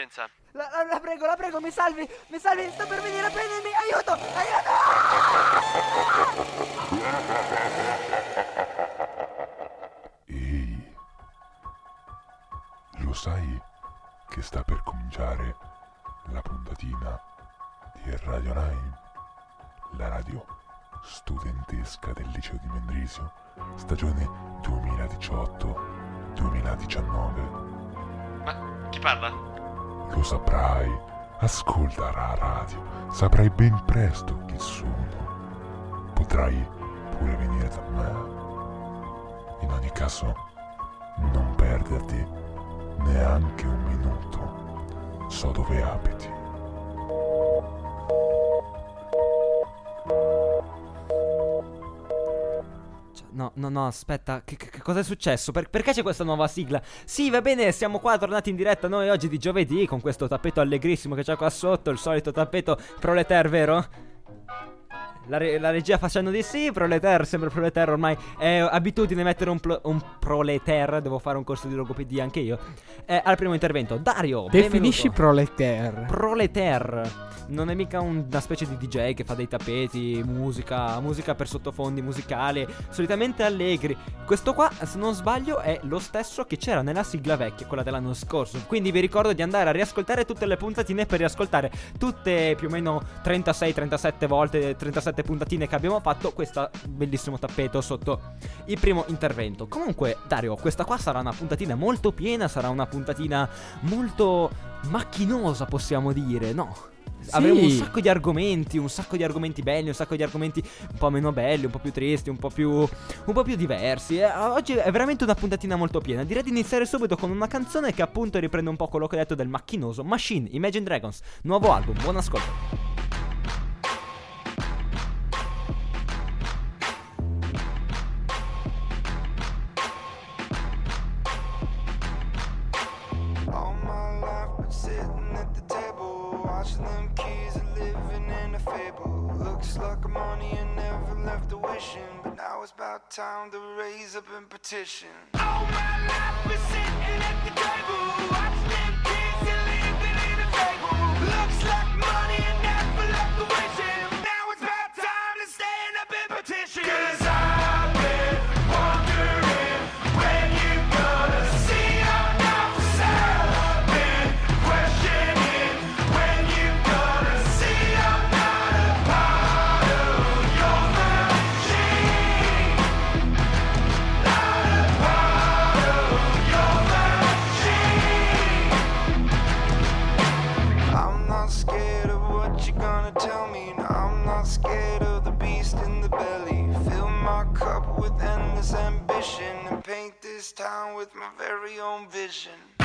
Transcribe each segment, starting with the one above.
emergenza? La, la, la prego, la prego, mi salvi, mi salvi, sto per venire a prendermi, aiuto, aiuto! Ehi, lo sai che sta per cominciare la puntatina di Radio 9, la radio studentesca del liceo di Mendrisio, stagione 2018-2019. Ma chi parla? Lo saprai, ascolta la radio, saprai ben presto chi sono. Potrai pure venire da me. In ogni caso, non perderti neanche un minuto. So dove abiti. No, no, aspetta, che, che- cosa è successo? Per- perché c'è questa nuova sigla? Sì, va bene, siamo qua tornati in diretta noi oggi di giovedì con questo tappeto allegrissimo che c'è qua sotto, il solito tappeto proletar, vero? La, re- la regia facendo di sì, proletar, sembra proletar ormai è abitudine mettere un, plo- un proletar, devo fare un corso di logopedia anche io. Eh, al primo intervento, Dario, Definisci benvenuto. proletar. Proletar non è mica un- una specie di DJ che fa dei tappeti, musica, musica per sottofondi musicali, solitamente allegri. Questo qua, se non sbaglio, è lo stesso che c'era nella sigla vecchia, quella dell'anno scorso. Quindi vi ricordo di andare a riascoltare tutte le puntatine per riascoltare tutte più o meno 36-37 volte, 37 puntatine che abbiamo fatto questo bellissimo tappeto sotto il primo intervento. Comunque, Dario, questa qua sarà una puntatina molto piena, sarà una puntatina molto macchinosa, possiamo dire, no? Avremo un sacco di argomenti, un sacco di argomenti belli, un sacco di argomenti un po' meno belli, un po' più tristi, un po' più, un po' più diversi. Eh, oggi è veramente una puntatina molto piena. Direi di iniziare subito con una canzone che appunto riprende un po' quello che ho detto del macchinoso Machine, Imagine Dragons, nuovo album, buon ascolto. Like I'm money and never left a wishing, but now it's about time to raise up and petition. All my life been sitting at the table, vision.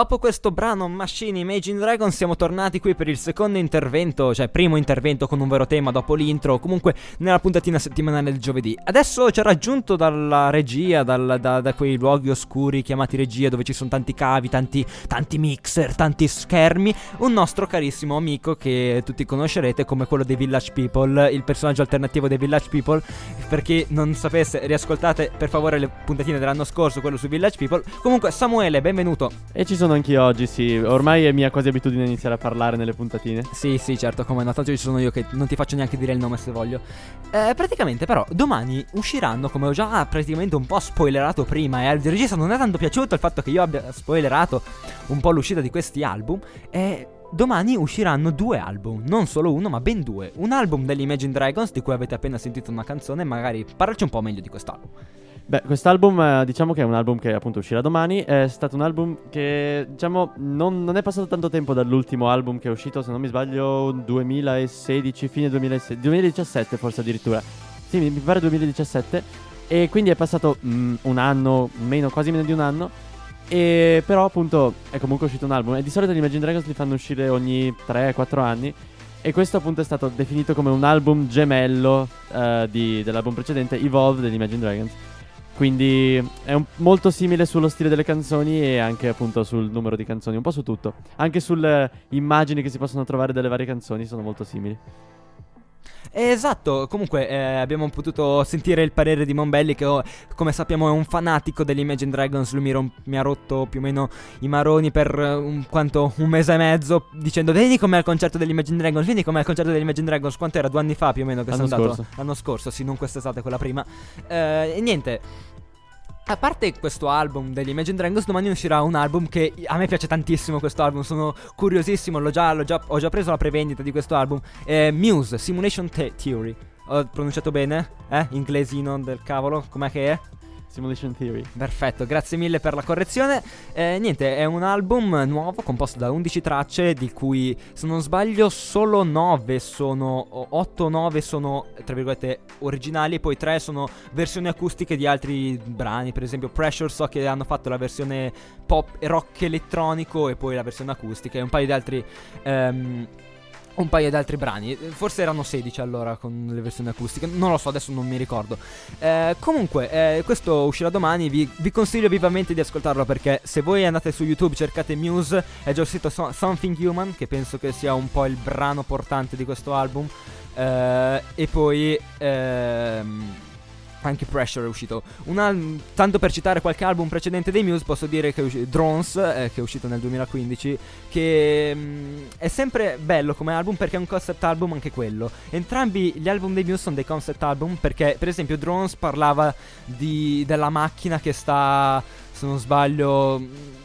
Dopo questo brano Machine Imagine Dragon siamo tornati qui per il secondo intervento, cioè primo intervento con un vero tema dopo l'intro, comunque nella puntatina settimanale del giovedì. Adesso ci ha raggiunto dalla regia, dal, da, da, quei luoghi oscuri chiamati regia dove ci sono tanti cavi, tanti, tanti mixer, tanti schermi, un nostro carissimo amico che tutti conoscerete come quello dei Village People, il personaggio alternativo dei Village People. Per chi non sapesse, riascoltate per favore le puntatine dell'anno scorso, quello su Village People. Comunque Samuele, benvenuto. E ci sono anche oggi, sì. Ormai è mia quasi abitudine iniziare a parlare nelle puntatine. Sì, sì, certo, come no. Tanto ci sono io che non ti faccio neanche dire il nome se voglio. Eh, praticamente, però, domani usciranno, come ho già praticamente un po' spoilerato prima, e al regista non è tanto piaciuto il fatto che io abbia spoilerato un po' l'uscita di questi album. E. Domani usciranno due album, non solo uno, ma ben due. Un album degli Imagine Dragons, di cui avete appena sentito una canzone, magari parlaci un po' meglio di quest'album. Beh, quest'album eh, diciamo che è un album che appunto uscirà domani, è stato un album che diciamo non, non, è passato tanto tempo dall'ultimo album che è uscito, se non mi sbaglio 2016, fine 2016, 2017 forse addirittura, sì mi, pare 2017 e quindi è passato mm, un anno, meno, quasi meno di un anno. E però appunto è comunque uscito un album. E di solito gli Imagine Dragons li fanno uscire ogni 3-4 anni. E questo appunto è stato definito come un album gemello uh, di, dell'album precedente, Evolve degli Imagine Dragons. Quindi è un, molto simile sullo stile delle canzoni e anche appunto sul numero di canzoni, un po' su tutto. Anche sulle immagini che si possono trovare delle varie canzoni sono molto simili. Esatto, comunque eh, abbiamo potuto sentire il parere di Monbelli che oh, come sappiamo è un fanatico dell'Imagine Dragons, lui mi, rom- mi, ha rotto più o meno i maroni per un, quanto, un mese e mezzo dicendo vieni com'è al concerto dell'Imagine Dragons, vieni com'è al concerto dell'Imagine Dragons, quanto era? Due anni fa più o meno che L'anno sono scorso. andato? L'anno scorso, sì, non quest'estate, quella prima. Eh, e niente, a parte questo album degli Imagine Dragons, domani uscirà un album che a me piace tantissimo questo album, sono curiosissimo, l'ho già, l'ho già, ho già preso la prevendita di questo album. Eh, Muse, Simulation Te- Theory. Ho pronunciato bene? Eh? Inglesino del cavolo, com'è che è? Simulation Theory. Perfetto, grazie mille per la correzione. Eh, niente, è un album nuovo composto da 11 tracce, di cui se non sbaglio solo 9 sono, 8 o 9 sono, tra virgolette, originali e poi 3 sono versioni acustiche di altri brani, per esempio Pressure so che hanno fatto la versione pop rock elettronico e poi la versione acustica e un paio di altri... Ehm, un paio di altri brani. Forse erano 16 allora con le versioni acustiche. Non lo so, adesso non mi ricordo. Eh, comunque, eh, questo uscirà domani. Vi, vi, consiglio vivamente di ascoltarlo perché se voi andate su YouTube, cercate Muse, è già uscito so- Something Human, che penso che sia un po' il brano portante di questo album. Eh, e poi. Ehm, anche Pressure è uscito. Una, tanto per citare qualche album precedente dei Muse, posso dire che è uscito Drones, eh, che è uscito nel 2015, che mh, mm, è sempre bello come album perché è un concept album anche quello. Entrambi gli album dei Muse sono dei concept album perché, per esempio, Drones parlava di, della macchina che sta, se non sbaglio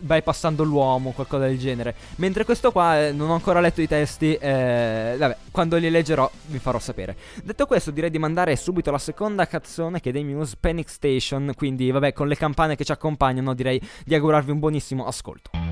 bypassando l'uomo, qualcosa del genere. Mentre questo qua eh, non ho ancora letto i testi, eh, vabbè, quando li leggerò vi farò sapere. Detto questo, direi di mandare subito la seconda canzone che è dei Muse, Panic Station, quindi vabbè, con le campane che ci accompagnano, direi di augurarvi un buonissimo ascolto.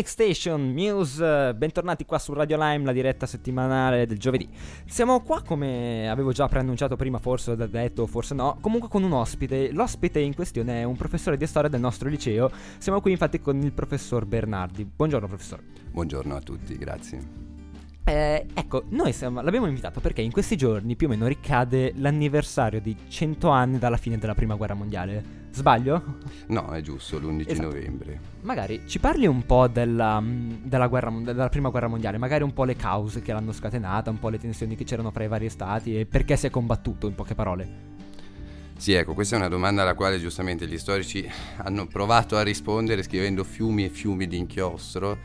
Panic Station Muse, bentornati qua su Radio Lime, la diretta settimanale del giovedì. Siamo qua come avevo già preannunciato prima, forse ho detto, forse no, comunque con un ospite. L'ospite in questione è un professore di storia del nostro liceo. Siamo qui infatti con il professor Bernardi. Buongiorno professore. Buongiorno a tutti, grazie. Eh, ecco, noi siamo, l'abbiamo invitato perché in questi giorni più o meno ricade l'anniversario di 100 anni dalla fine della prima guerra mondiale. Sbaglio? No, è giusto, l'11 Esatto. novembre. Magari ci parli un po' della, della, guerra, della prima guerra mondiale, magari un po' le cause che l'hanno scatenata, un po' le tensioni che c'erano fra i vari stati e perché si è combattuto, in poche parole. Sì, ecco, questa è una domanda alla quale giustamente gli storici hanno provato a rispondere scrivendo fiumi e fiumi di inchiostro.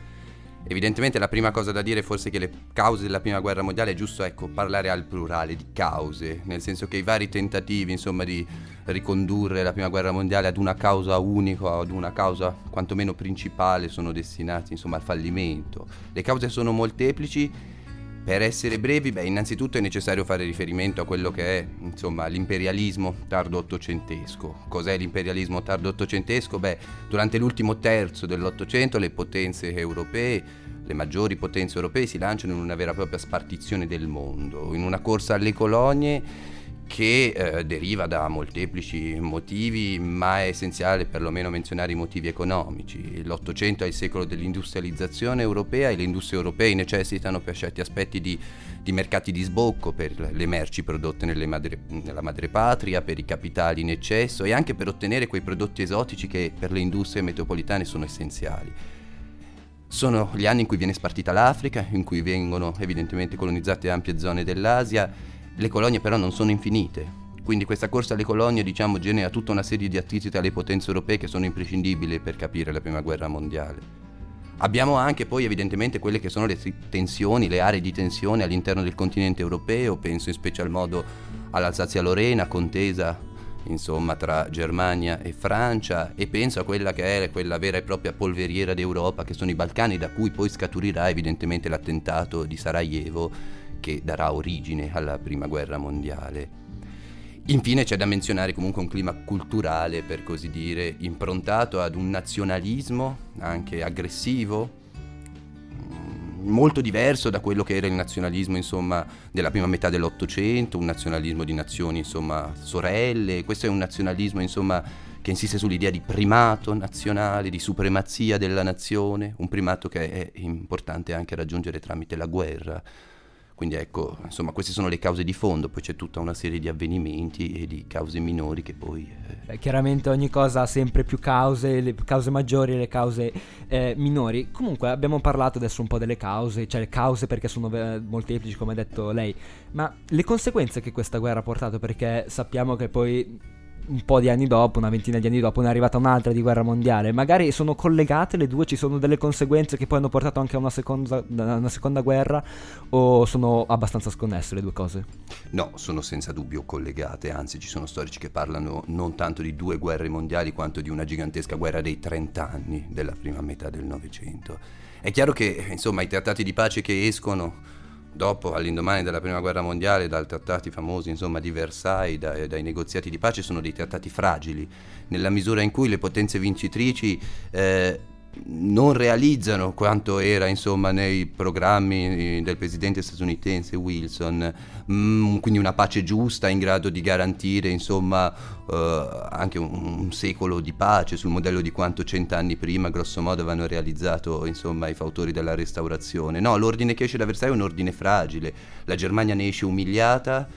Evidentemente la prima cosa da dire forse è che le cause della prima guerra mondiale è giusto ecco, parlare al plurale di cause, nel senso che i vari tentativi insomma, di ricondurre la prima guerra mondiale ad una causa unica ad una causa quantomeno principale sono destinati insomma, al fallimento. Le cause sono molteplici. Per essere brevi, beh, innanzitutto è necessario fare riferimento a quello che è, insomma, l'imperialismo tardo ottocentesco. Cos'è l'imperialismo tardo ottocentesco? Beh, durante l'ultimo terzo dell'Ottocento le potenze europee, le maggiori potenze europee si lanciano in una vera e propria spartizione del mondo, in una corsa alle colonie che eh, deriva da molteplici motivi, ma è essenziale perlomeno menzionare i motivi economici. L'Ottocento è il secolo dell'industrializzazione europea e le industrie europee necessitano per certi aspetti di, di mercati di sbocco per le merci prodotte madre- nella madrepatria, per i capitali in eccesso e anche per ottenere quei prodotti esotici che per le industrie metropolitane sono essenziali. Sono gli anni in cui viene spartita l'Africa, in cui vengono evidentemente colonizzate ampie zone dell'Asia, le colonie però non sono infinite. Quindi questa corsa alle colonie diciamo, genera tutta una serie di attriti tra le potenze europee che sono imprescindibili per capire la prima guerra mondiale. Abbiamo anche poi evidentemente quelle che sono le tensioni, le aree di tensione all'interno del continente europeo, penso in special modo all'Alsazia-Lorena, contesa insomma tra Germania e Francia e penso a quella che è quella vera e propria polveriera d'Europa che sono i Balcani da cui poi scaturirà evidentemente l'attentato di Sarajevo che darà origine alla prima guerra mondiale. Infine c'è da menzionare comunque un clima culturale, per così dire, improntato ad un nazionalismo anche aggressivo, mm, molto diverso da quello che era il nazionalismo, insomma, della prima metà dell'Ottocento, un nazionalismo di nazioni, insomma, sorelle. Questo è un nazionalismo, insomma, che insiste sull'idea di primato nazionale, di supremazia della nazione, un primato che è importante anche raggiungere tramite la guerra. Quindi ecco, insomma, queste sono le cause di fondo, poi c'è tutta una serie di avvenimenti e di cause minori che poi... eh, Eh, chiaramente ogni cosa ha sempre più cause, le cause maggiori e le cause eh, minori. Comunque abbiamo parlato adesso un po' delle cause, cioè le cause perché sono eh, molteplici come ha detto lei, ma le conseguenze che questa guerra ha portato perché sappiamo che poi un po' di anni dopo, una ventina di anni dopo, ne è arrivata un'altra di guerra mondiale. Magari sono collegate le due, ci sono delle conseguenze che poi hanno portato anche a una seconda, una seconda guerra o sono abbastanza sconnesse le due cose? No, sono senza dubbio collegate, anzi ci sono storici che parlano non tanto di due guerre mondiali quanto di una gigantesca guerra dei 30 anni della prima metà del Novecento. È chiaro che insomma i trattati di pace che escono dopo, all'indomani della prima guerra mondiale, dai trattati famosi insomma, di Versailles, dai, dai negoziati di pace, sono dei trattati fragili, nella misura in cui le potenze vincitrici eh, non realizzano quanto era insomma nei programmi del presidente statunitense Wilson, mm, quindi una pace giusta in grado di garantire insomma eh, anche un, un secolo di pace sul modello di quanto cent'anni prima grosso modo avevano realizzato insomma i fautori della restaurazione. No, l'ordine che esce da Versailles è un ordine fragile, la Germania ne esce umiliata,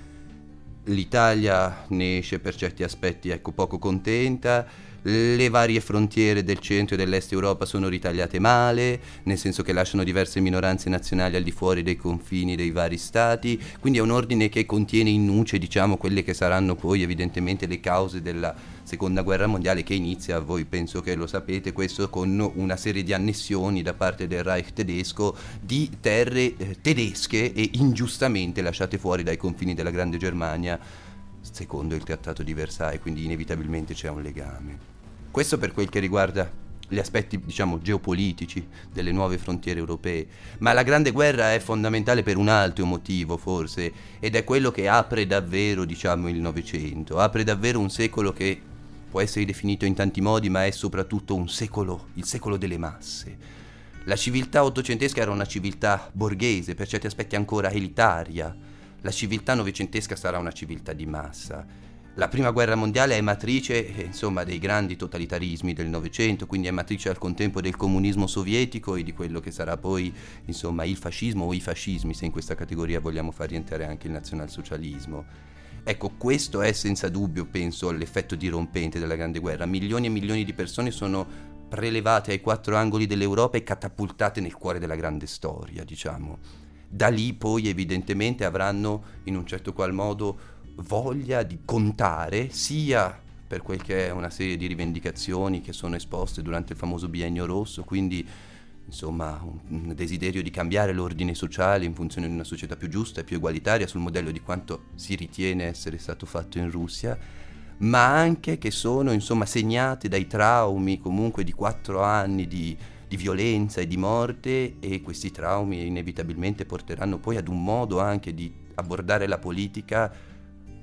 l'Italia ne esce per certi aspetti ecco, poco contenta, le varie frontiere del centro e dell'est Europa sono ritagliate male, nel senso che lasciano diverse minoranze nazionali al di fuori dei confini dei vari stati, quindi è un ordine che contiene in nuce diciamo quelle che saranno poi evidentemente le cause della seconda guerra mondiale che inizia, voi penso che lo sapete, questo con una serie di annessioni da parte del Reich tedesco di terre eh, tedesche e ingiustamente lasciate fuori dai confini della Grande Germania secondo il trattato di Versailles, quindi inevitabilmente c'è un legame. Questo per quel che riguarda gli aspetti, diciamo, geopolitici delle nuove frontiere europee, ma la Grande Guerra è fondamentale per un altro motivo, forse, ed è quello che apre davvero, diciamo, il Novecento, apre davvero un secolo che può essere definito in tanti modi, ma è soprattutto un secolo, il secolo delle masse. La civiltà ottocentesca era una civiltà borghese, per certi aspetti ancora elitaria. La civiltà novecentesca sarà una civiltà di massa. La prima guerra mondiale è matrice, eh, insomma, dei grandi totalitarismi del Novecento, quindi è matrice al contempo del comunismo sovietico e di quello che sarà poi, insomma, il fascismo o i fascismi, se in questa categoria vogliamo far rientrare anche il nazionalsocialismo. Ecco, questo è senza dubbio, penso, l'effetto dirompente della Grande Guerra. Milioni e milioni di persone sono prelevate ai quattro angoli dell'Europa e catapultate nel cuore della grande storia, diciamo. Da lì poi evidentemente avranno in un certo qual modo voglia di contare sia per quel che è una serie di rivendicazioni che sono esposte durante il famoso biennio rosso, quindi insomma un, desiderio di cambiare l'ordine sociale in funzione di una società più giusta e più egualitaria sul modello di quanto si ritiene essere stato fatto in Russia, ma anche che sono insomma segnate dai traumi comunque di quattro anni di, di violenza e di morte e questi traumi inevitabilmente porteranno poi ad un modo anche di abbordare la politica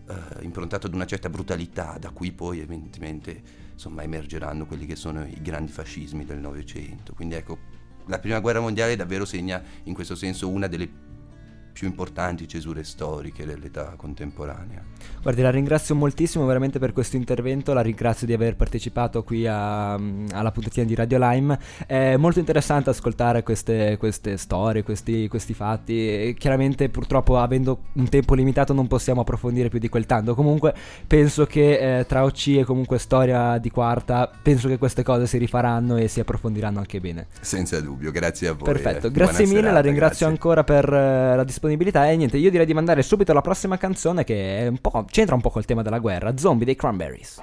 eh, improntato ad una certa brutalità, da cui poi evidentemente insomma, emergeranno quelli che sono i grandi fascismi del Novecento. Quindi ecco, la Prima Guerra Mondiale davvero segna in questo senso una delle più importanti cesure storiche dell'età contemporanea. Guardi, la ringrazio moltissimo veramente per questo intervento, la ringrazio di aver partecipato qui a, alla puntatina di Radio Lime. È molto interessante ascoltare queste, queste storie, questi, questi, fatti. Chiaramente purtroppo avendo un tempo limitato non possiamo approfondire più di quel tanto. Comunque penso che eh, tra OC e comunque storia di quarta, penso che queste cose si rifaranno e si approfondiranno anche bene. Senza dubbio, grazie a voi. Perfetto, eh. grazie Buona mille, serata, la ringrazio grazie. ancora per uh, la disponibilità disponibilità. E niente, io direi di mandare subito la prossima canzone che un c'entra un po' col tema della guerra: Zombie dei Cranberries.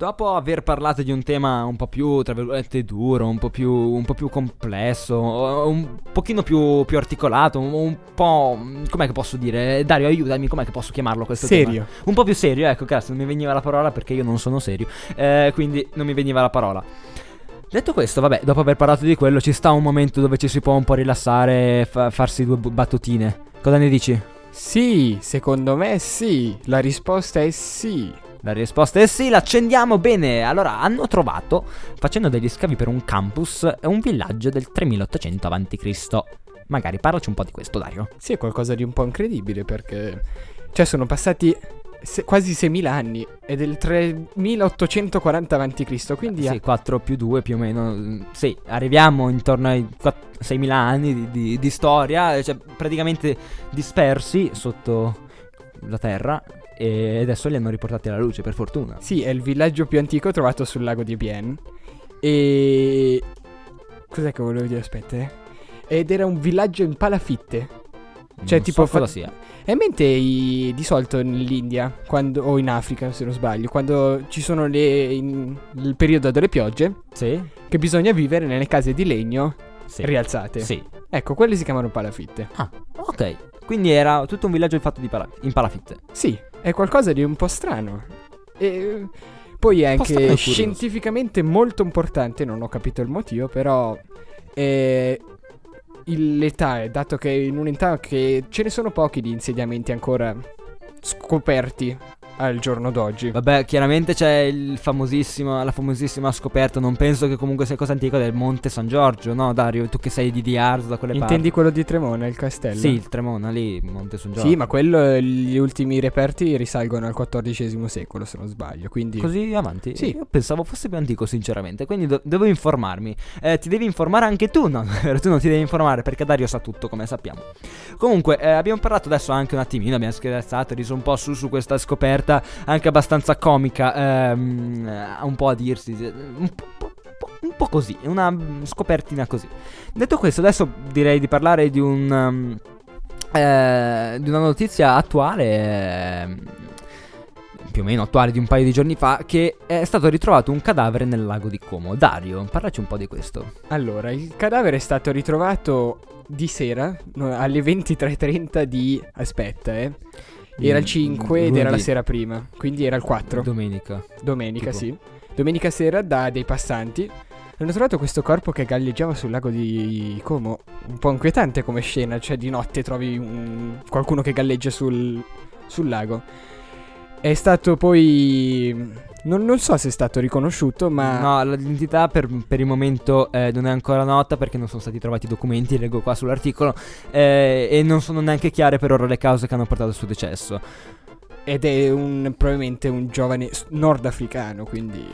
Dopo aver parlato di un tema un po' più, tra virgolette, duro, un po' più, un po' più complesso, un pochino più, più articolato, un, un po'... com'è che posso dire? Dario, aiutami, com'è che posso chiamarlo questo Serio. tema? Un po' più serio, ecco, cazzo, non mi veniva la parola perché io non sono serio, eh, quindi non mi veniva la parola. Detto questo, vabbè, dopo aver parlato di quello, ci sta un momento dove ci si può un po' rilassare e fa- farsi due battutine. Cosa ne dici? Sì, secondo me sì. La risposta è sì. La risposta è sì, l'accendiamo bene. Allora, hanno trovato, facendo degli scavi per un campus, un villaggio del 3800 a.C. Magari parlaci un po' di questo, Dario. Sì, è qualcosa di un po' incredibile perché... Cioè, sono passati se- quasi 6.000 anni. È del 3840 a.C. Quindi Sì, 4 più 2 più o meno. mm, Sì, arriviamo intorno ai 4 6.000 anni di, di- di storia, cioè praticamente dispersi sotto la terra. E adesso li hanno riportati alla luce, per fortuna. Sì, è il villaggio più antico trovato sul lago di Bien. E... Cos'è che volevo dire? Aspetta, eh. Ed era un villaggio in palafitte. Cioè, Non tipo so cosa fa- sia. È in mente i- di solito nell'India, quando, o in Africa se non sbaglio, quando ci sono le, in- il periodo delle piogge, Sì? che bisogna vivere nelle case di legno Sì. rialzate. Sì. Ecco, quelle si chiamano palafitte. Ah, ok. Quindi era tutto un villaggio fatto di pala- in palafitte. Sì, è qualcosa di un po' strano. E poi è anche scientificamente molto importante, non ho capito il motivo, però è l'età, dato che in un'età che ce ne sono pochi di insediamenti ancora scoperti al giorno d'oggi. Vabbè, chiaramente c'è il famosissimo, la famosissima scoperta. Non penso che comunque sia cosa antica del Monte San Giorgio, no, Dario? Tu che sei di Diarzo da quelle Intendi quello di Tremona, il parti. castello? Sì, il Tremona lì, Monte San Giorgio. Sì, ma quello, gli ultimi reperti risalgono al XIV secolo, se non sbaglio. Quindi Così avanti? Sì. Io pensavo fosse più antico, sinceramente. Quindi do- devo informarmi. Eh, ti devi informare anche tu, no? tu non ti devi informare perché Dario sa tutto, come sappiamo. Comunque, eh, abbiamo parlato adesso anche un attimino, abbiamo scherzato, riso un po' su, su questa scoperta, anche abbastanza comica, ehm, eh, un po' a dirsi. eh, Un po', un po' così, una scopertina così. Detto questo, adesso direi di parlare di un. um, eh, di una notizia attuale. ehm, più o meno attuale di un paio di giorni fa, che è stato ritrovato un cadavere nel lago di Como. Dario, parlaci un po' di questo. Allora, il cadavere è stato ritrovato di sera alle 23.30 di... Aspetta, eh. Era il 5 ed era la sera prima, quindi era il 4. Domenica. Domenica, tipo. sì. Domenica sera da dei passanti hanno trovato questo corpo che galleggiava sul lago di Como. Un po' inquietante come scena, cioè di notte trovi un- qualcuno che galleggia sul, sul lago. È stato poi... Non, non so se è stato riconosciuto, ma... No, l'identità per, per il momento eh, non è ancora nota perché non sono stati trovati documenti, leggo qua sull'articolo, eh, e non sono neanche chiare per ora le cause che hanno portato al suo decesso. Ed è un, probabilmente un giovane nordafricano, quindi...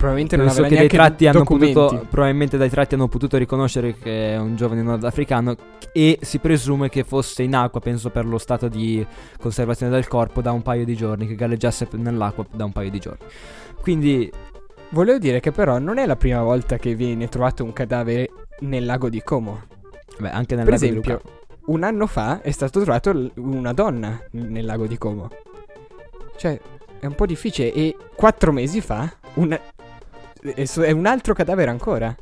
Probabilmente non Penso che dai tratti hanno potuto, probabilmente dai tratti hanno potuto riconoscere che è un giovane nordafricano e si presume che fosse in acqua, penso per lo stato di conservazione del corpo, da un paio di giorni, che galleggiasse nell'acqua da un paio di giorni. Quindi, Volevo dire che però non è la prima volta che viene trovato un cadavere nel lago di Como. beh, anche nel Per lago di esempio, Lucca. un anno fa è stato trovato l- una donna nel lago di Como. Cioè, è un po' difficile. E quattro mesi fa, una- è un altro cadavere ancora.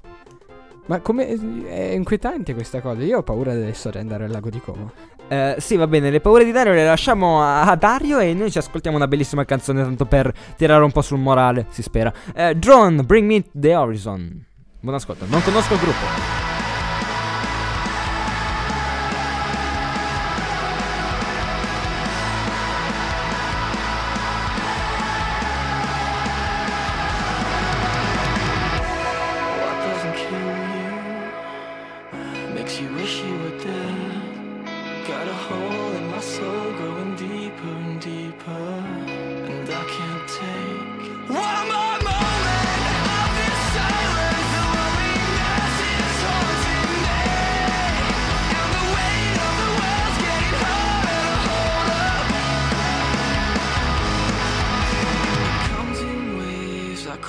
Ma come è inquietante questa cosa. Io ho paura adesso di andare al lago di Como. Eh, sì, va bene, le paure di Dario le lasciamo a, a Dario e noi ci ascoltiamo una bellissima canzone tanto per tirare un po' sul morale, si spera. Eh, Drone, Bring Me the Horizon. Buon ascolto, non conosco il gruppo.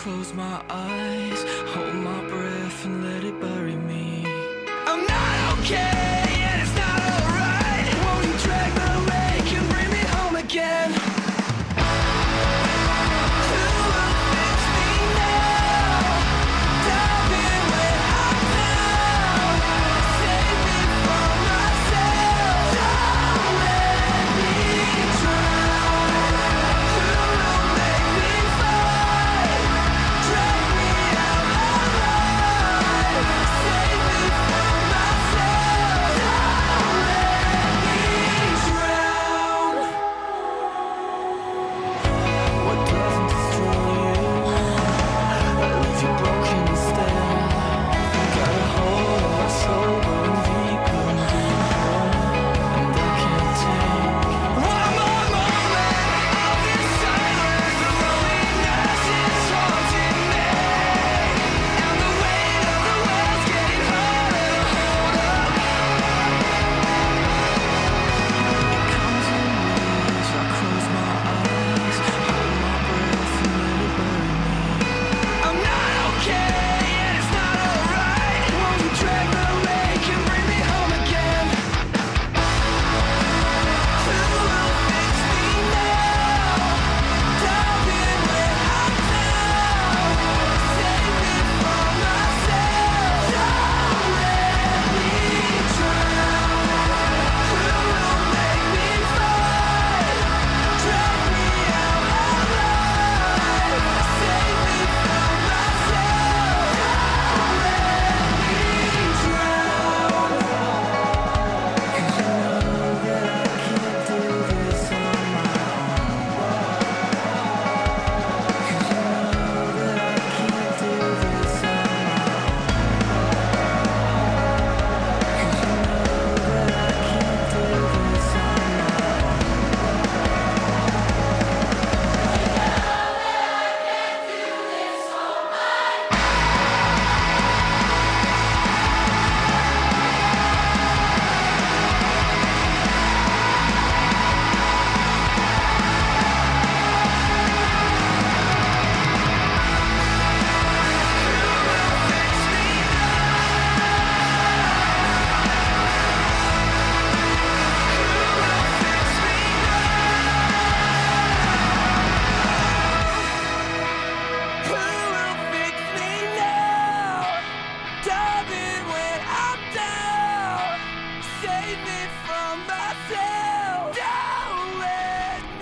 Close my eyes,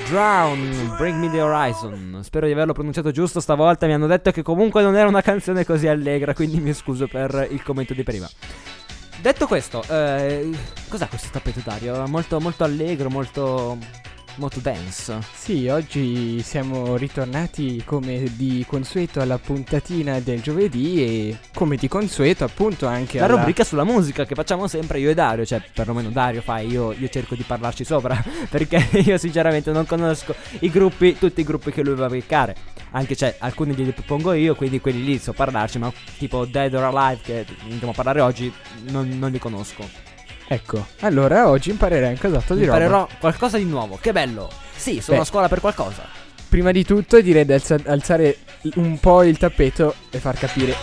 Drown, Bring Me the Horizon. Spero di averlo pronunciato giusto stavolta. Mi hanno detto che comunque non era una canzone così allegra, quindi mi scuso per il commento di prima. Detto questo, eh, cos'è questo tappeto d'aria? Molto, molto allegro, molto, molto dance. Sì, oggi siamo ritornati come di consueto alla puntatina del giovedì e come di consueto appunto anche La alla... rubrica sulla musica che facciamo sempre io e Dario, cioè perlomeno Dario fa, io, io cerco di parlarci sopra, perché io sinceramente non conosco i gruppi, tutti i gruppi che lui va a beccare. Anche cioè, alcuni li propongo io, quindi quelli lì so parlarci, ma tipo Dead or Alive che andiamo a parlare oggi, non, non li conosco. Ecco, allora oggi imparerei un casotto di roba. Imparerò qualcosa di nuovo, che bello! Sì, sono Beh. a scuola per qualcosa. Prima di tutto direi di alza- alzare un po' il tappeto e far capire.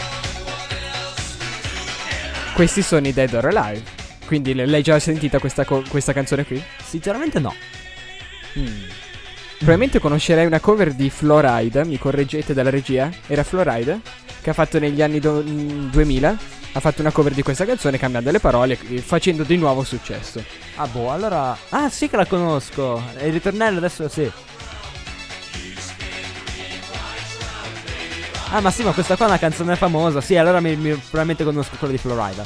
Questi sono i Dead or Alive. Quindi l- l'hai già sentita questa, co- questa canzone qui? Sinceramente no. Probabilmente conoscerei una cover di Florida, mi correggete dalla regia? Era Florida? Che ha fatto negli anni do- mm, 2000. Ha fatto una cover di questa canzone cambiando le parole e facendo di nuovo successo. Ah boh, allora... Ah sì che la conosco. Il ritornello adesso sì. Ah ma sì, ma questa qua è una canzone famosa. Sì, allora mi, mi- probabilmente conosco quella di Florida.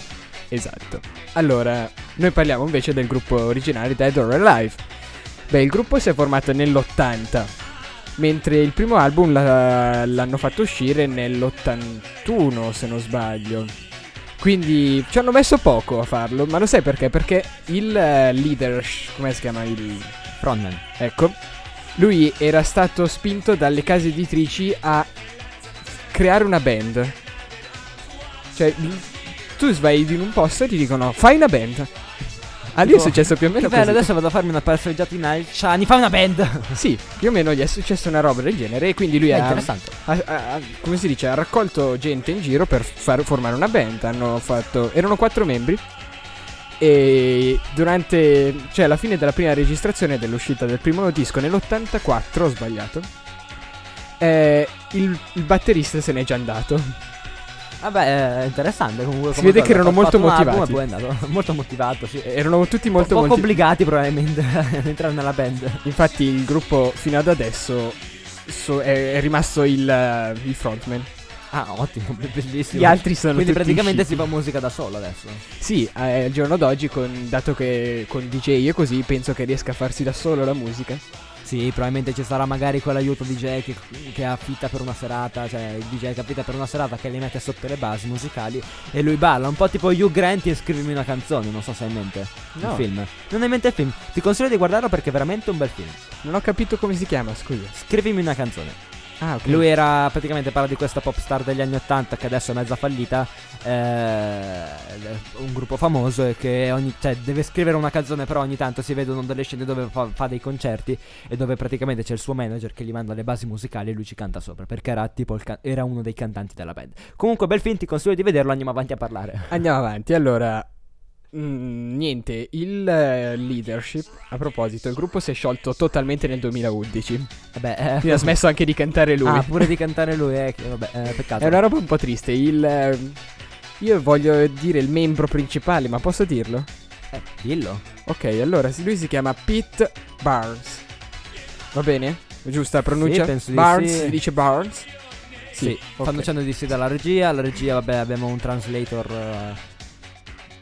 Esatto. Allora, noi parliamo invece del gruppo originale Dead or Alive. Beh, il gruppo si è formato nell'80, mentre il primo album la- l'hanno fatto uscire nell'81, se non sbaglio. Quindi ci hanno messo poco a farlo, ma lo sai perché? Perché il eh, leader, come si chiama? Il, Frontman. ecco, lui era stato spinto dalle case editrici a creare una band. Cioè, tu vai in un posto e ti dicono fai una band. A lui è successo più o Che meno bello, così. adesso vado a farmi una passeggiatina al Ciani. Fai una band! Sì, più o meno gli è successa una roba del genere e quindi lui È ha, interessante. ha- ha- ha- come si dice, ha raccolto gente in giro per far formare una band. Hanno fatto erano quattro membri e durante cioè alla fine della prima registrazione dell'uscita del primo disco nell'84, ho sbagliato. eh, il, il batterista se n'è già andato. Vabbè, interessante comunque. Si come vede che erano molto motivati. e è andato. molto motivato, sì. Erano tutti molto Poco molti obbligati probabilmente ad entrare nella band. Infatti il gruppo fino ad adesso so- è, è rimasto il, eh, il frontman. Ah, ottimo, be- bellissimo. Gli altri sono Quindi praticamente usciti. si fa musica da solo adesso. Sì, eh, al giorno d'oggi, con- dato che con DJ e così, penso che riesca a farsi da solo la musica. Sì, probabilmente ci sarà magari quell'aiuto DJ che, che affitta per una serata, cioè il DJ che affitta per una serata che li mette sotto le basi musicali e lui balla, un po' tipo Hugh Grant e scrivimi una canzone, non so se hai in mente No. il film. Non hai in mente il film? Ti consiglio di guardarlo perché è veramente un bel film. Non ho capito come si chiama, scusa. Scrivimi una canzone. Ah, ok. Lui era praticamente parla di questa pop star degli anni 80 che adesso è mezza fallita, eh, un gruppo famoso e che ogni, cioè, deve scrivere una canzone però ogni tanto si vedono delle scene dove fa, fa dei concerti e dove praticamente c'è il suo manager che gli manda le basi musicali e lui ci canta sopra perché era tipo il ca- era uno dei cantanti della band. Comunque bel film, ti consiglio di vederlo, andiamo avanti a parlare. Andiamo avanti. Allora, mm, niente, il eh, leadership, a proposito, il gruppo si è sciolto totalmente nel 2011. Vabbè, eh, Quindi ha smesso anche di cantare lui. Ah, pure di cantare lui, eh, che- vabbè, eh, peccato. È una roba un po' triste. Il. eh, io voglio dire il membro principale, ma posso dirlo? Eh, dillo. Ok, allora sì, lui si chiama Pete Barnes. Va bene? Giusta pronuncia? Penso di Barnes, sì. si dice Barnes? Sì, ok. fanno cenno di sì dalla regia. La regia, vabbè, abbiamo un translator. eh,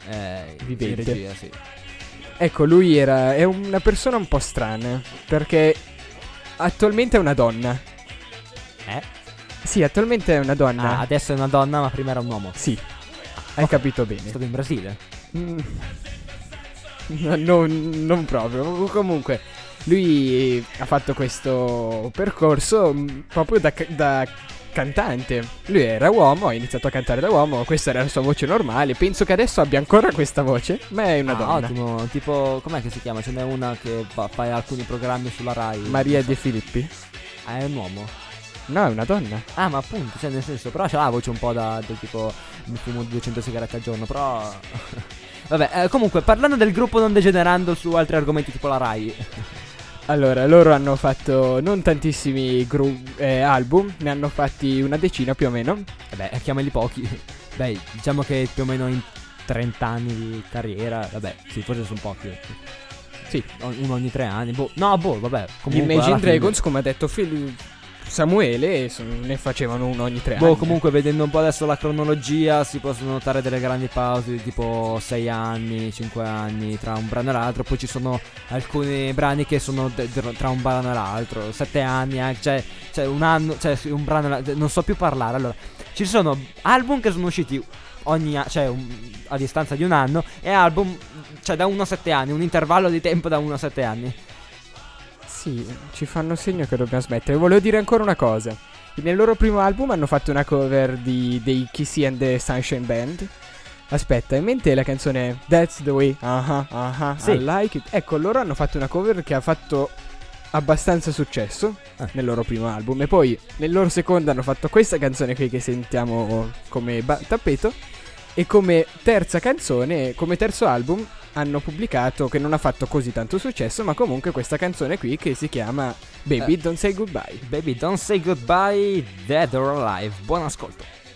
eh, Vivente. in regia, sì. Ecco, lui era. È una persona un po' strana. Perché attualmente è una donna. Eh? Sì, attualmente è una donna. Ah, adesso è una donna, ma prima era un uomo. Sì. Hai capito È bene. stato in Brasile. Mm. No, non, non proprio. Comunque, lui ha fatto questo percorso mm, proprio da, da cantante. Lui era uomo, ha iniziato a cantare da uomo. Questa era la sua voce normale. Penso che adesso abbia ancora questa voce. Ma è una Ah, donna. ottimo. Tipo, com'è che si chiama? Ce n'è una che fa, fa alcuni programmi sulla Rai. Maria so. De Filippi. Ah, è un uomo. No, è una donna. Ah, ma appunto, cioè nel senso, però c'ha la voce un po' da, del tipo mi fumo 200 sigarette al giorno, però Vabbè, eh, comunque, parlando del gruppo non degenerando su altri argomenti tipo la Rai. Allora, loro hanno fatto non tantissimi gru- eh, album, ne hanno fatti una decina più o meno. Vabbè, chiamali pochi. Beh, diciamo che più o meno in 30 anni di carriera, vabbè, sì, forse sono pochi. Sì. O- Uno ogni tre anni. Boh. No, boh, vabbè. Comunque, Imagine alla fine- Dragons, come ha detto Phil- Samuele, so- ne facevano uno ogni tre Boh, anni. comunque vedendo un po' adesso la cronologia si possono notare delle grandi pause di tipo 6 anni, 5 anni tra un brano e l'altro, poi ci sono alcuni brani che sono de- de- tra un brano e l'altro, 7 anni, anche, cioè, cioè un anno, cioè un brano e l'altro, non so più parlare. Allora, ci sono album che sono usciti ogni anno, cioè un- a distanza di un anno e album cioè da 1 a 7 anni, un intervallo di tempo da 1 a 7 anni. Sì, ci fanno segno che dobbiamo smettere. Volevo dire ancora una cosa. Nel loro primo album hanno fatto una cover di, dei Kissy and the Sunshine Band. Aspetta, in mente la canzone That's the way, uh-huh, uh-huh, Sì. I like it. Ecco, loro hanno fatto una cover che ha fatto abbastanza successo Eh. nel loro primo album. E poi nel loro secondo hanno fatto questa canzone qui che sentiamo come ba- tappeto. E come terza canzone, come terzo album, hanno pubblicato che non ha fatto così tanto successo, ma comunque questa canzone qui che si chiama Baby Eh. Don't Say Goodbye. Baby, don't say goodbye, dead or alive. Buon ascolto.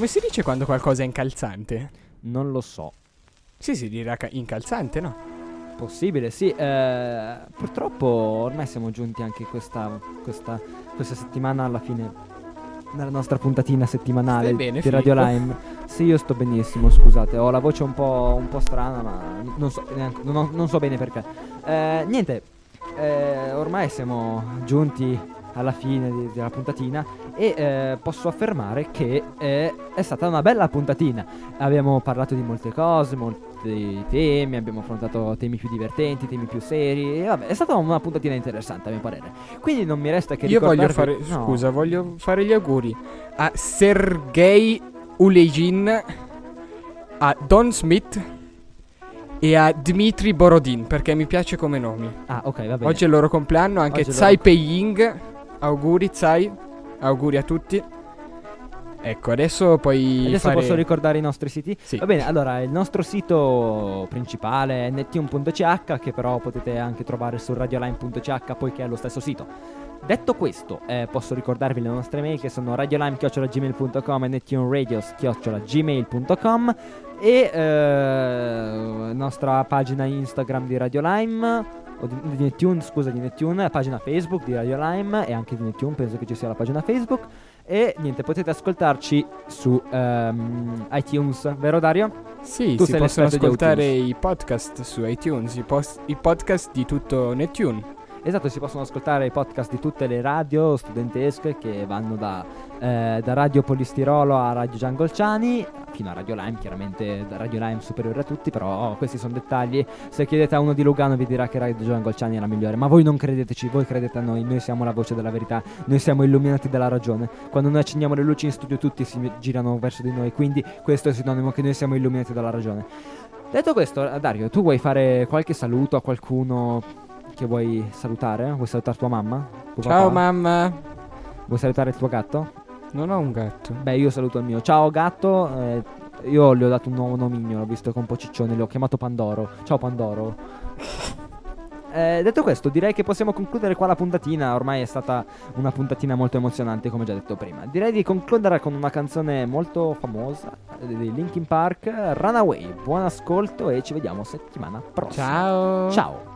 Come si dice quando qualcosa è incalzante? Non lo so. Sì, si dirà ca- incalzante, no? Possibile, sì. eh, purtroppo ormai siamo giunti anche questa, questa, questa settimana alla fine della nostra puntatina settimanale Stai bene, di Radio Filippo? Lime. Sì, io sto benissimo, scusate. Ho la voce un po', un po' strana, ma non so, neanche- non non so bene perché. Eh, niente, eh, ormai siamo giunti alla fine di- della puntatina e eh, posso affermare che eh, è stata una bella puntatina. Abbiamo parlato di molte cose, molti temi, abbiamo affrontato temi più divertenti, temi più seri. E vabbè, è stata una puntatina interessante a mio parere. Quindi non mi resta che Io voglio fare, no. scusa, voglio fare gli auguri a Sergei Ulejin, a Don Smith e a Dmitry Borodin, perché mi piace come nomi. Ah, ok, va bene. Oggi è il loro compleanno, anche Tsai loro- Pei-ying. Auguri Tsai, auguri a tutti. Ecco, adesso puoi Adesso fare... posso ricordare i nostri siti? Sì. Va bene, allora il nostro sito principale è nettune.ch che però potete anche trovare su radioline.ch poiché è lo stesso sito. Detto questo, eh, posso ricordarvi le nostre mail che sono radiolime.gmail.com e nettuneradios.gmail.com e eh, nostra pagina Instagram di Radio Lime o di, di Nettune, scusa, di Nettune, pagina Facebook di Radio Lime e anche di Nettune, penso che ci sia la pagina Facebook. E niente, potete ascoltarci su ehm, iTunes, vero Dario? Sì, Tu si possono ascoltare i podcast su iTunes, i, pos- i podcast di tutto Nettune. Esatto, si possono ascoltare i podcast di tutte le radio studentesche che vanno da, eh, da Radio Polistirolo a Radio Giangolciani, fino a Radio Lime, chiaramente Radio Lime superiore a tutti, però questi sono dettagli. Se chiedete a uno di Lugano vi dirà che Radio Giangolciani è la migliore, ma voi non credeteci, voi credete a noi, noi siamo la voce della verità, noi siamo illuminati dalla ragione. Quando noi accendiamo le luci in studio tutti si girano verso di noi, quindi questo è sinonimo che noi siamo illuminati dalla ragione. Detto questo, Dario, tu vuoi fare qualche saluto a qualcuno che vuoi salutare? Vuoi salutare tua mamma? Tuo Ciao papà? mamma, Vuoi salutare il tuo gatto? non ho un gatto. Beh, io saluto il mio. Ciao gatto. eh, io gli ho dato un nuovo nomignolo, visto che è un po' ciccione, l'ho chiamato Pandoro. Ciao Pandoro. Eh, detto questo, direi che possiamo concludere qua la puntatina. Ormai è stata una puntatina molto emozionante, come già detto prima. Direi di concludere con una canzone molto famosa eh, di Linkin Park, Runaway. Buon ascolto e ci vediamo settimana prossima. Ciao. Ciao.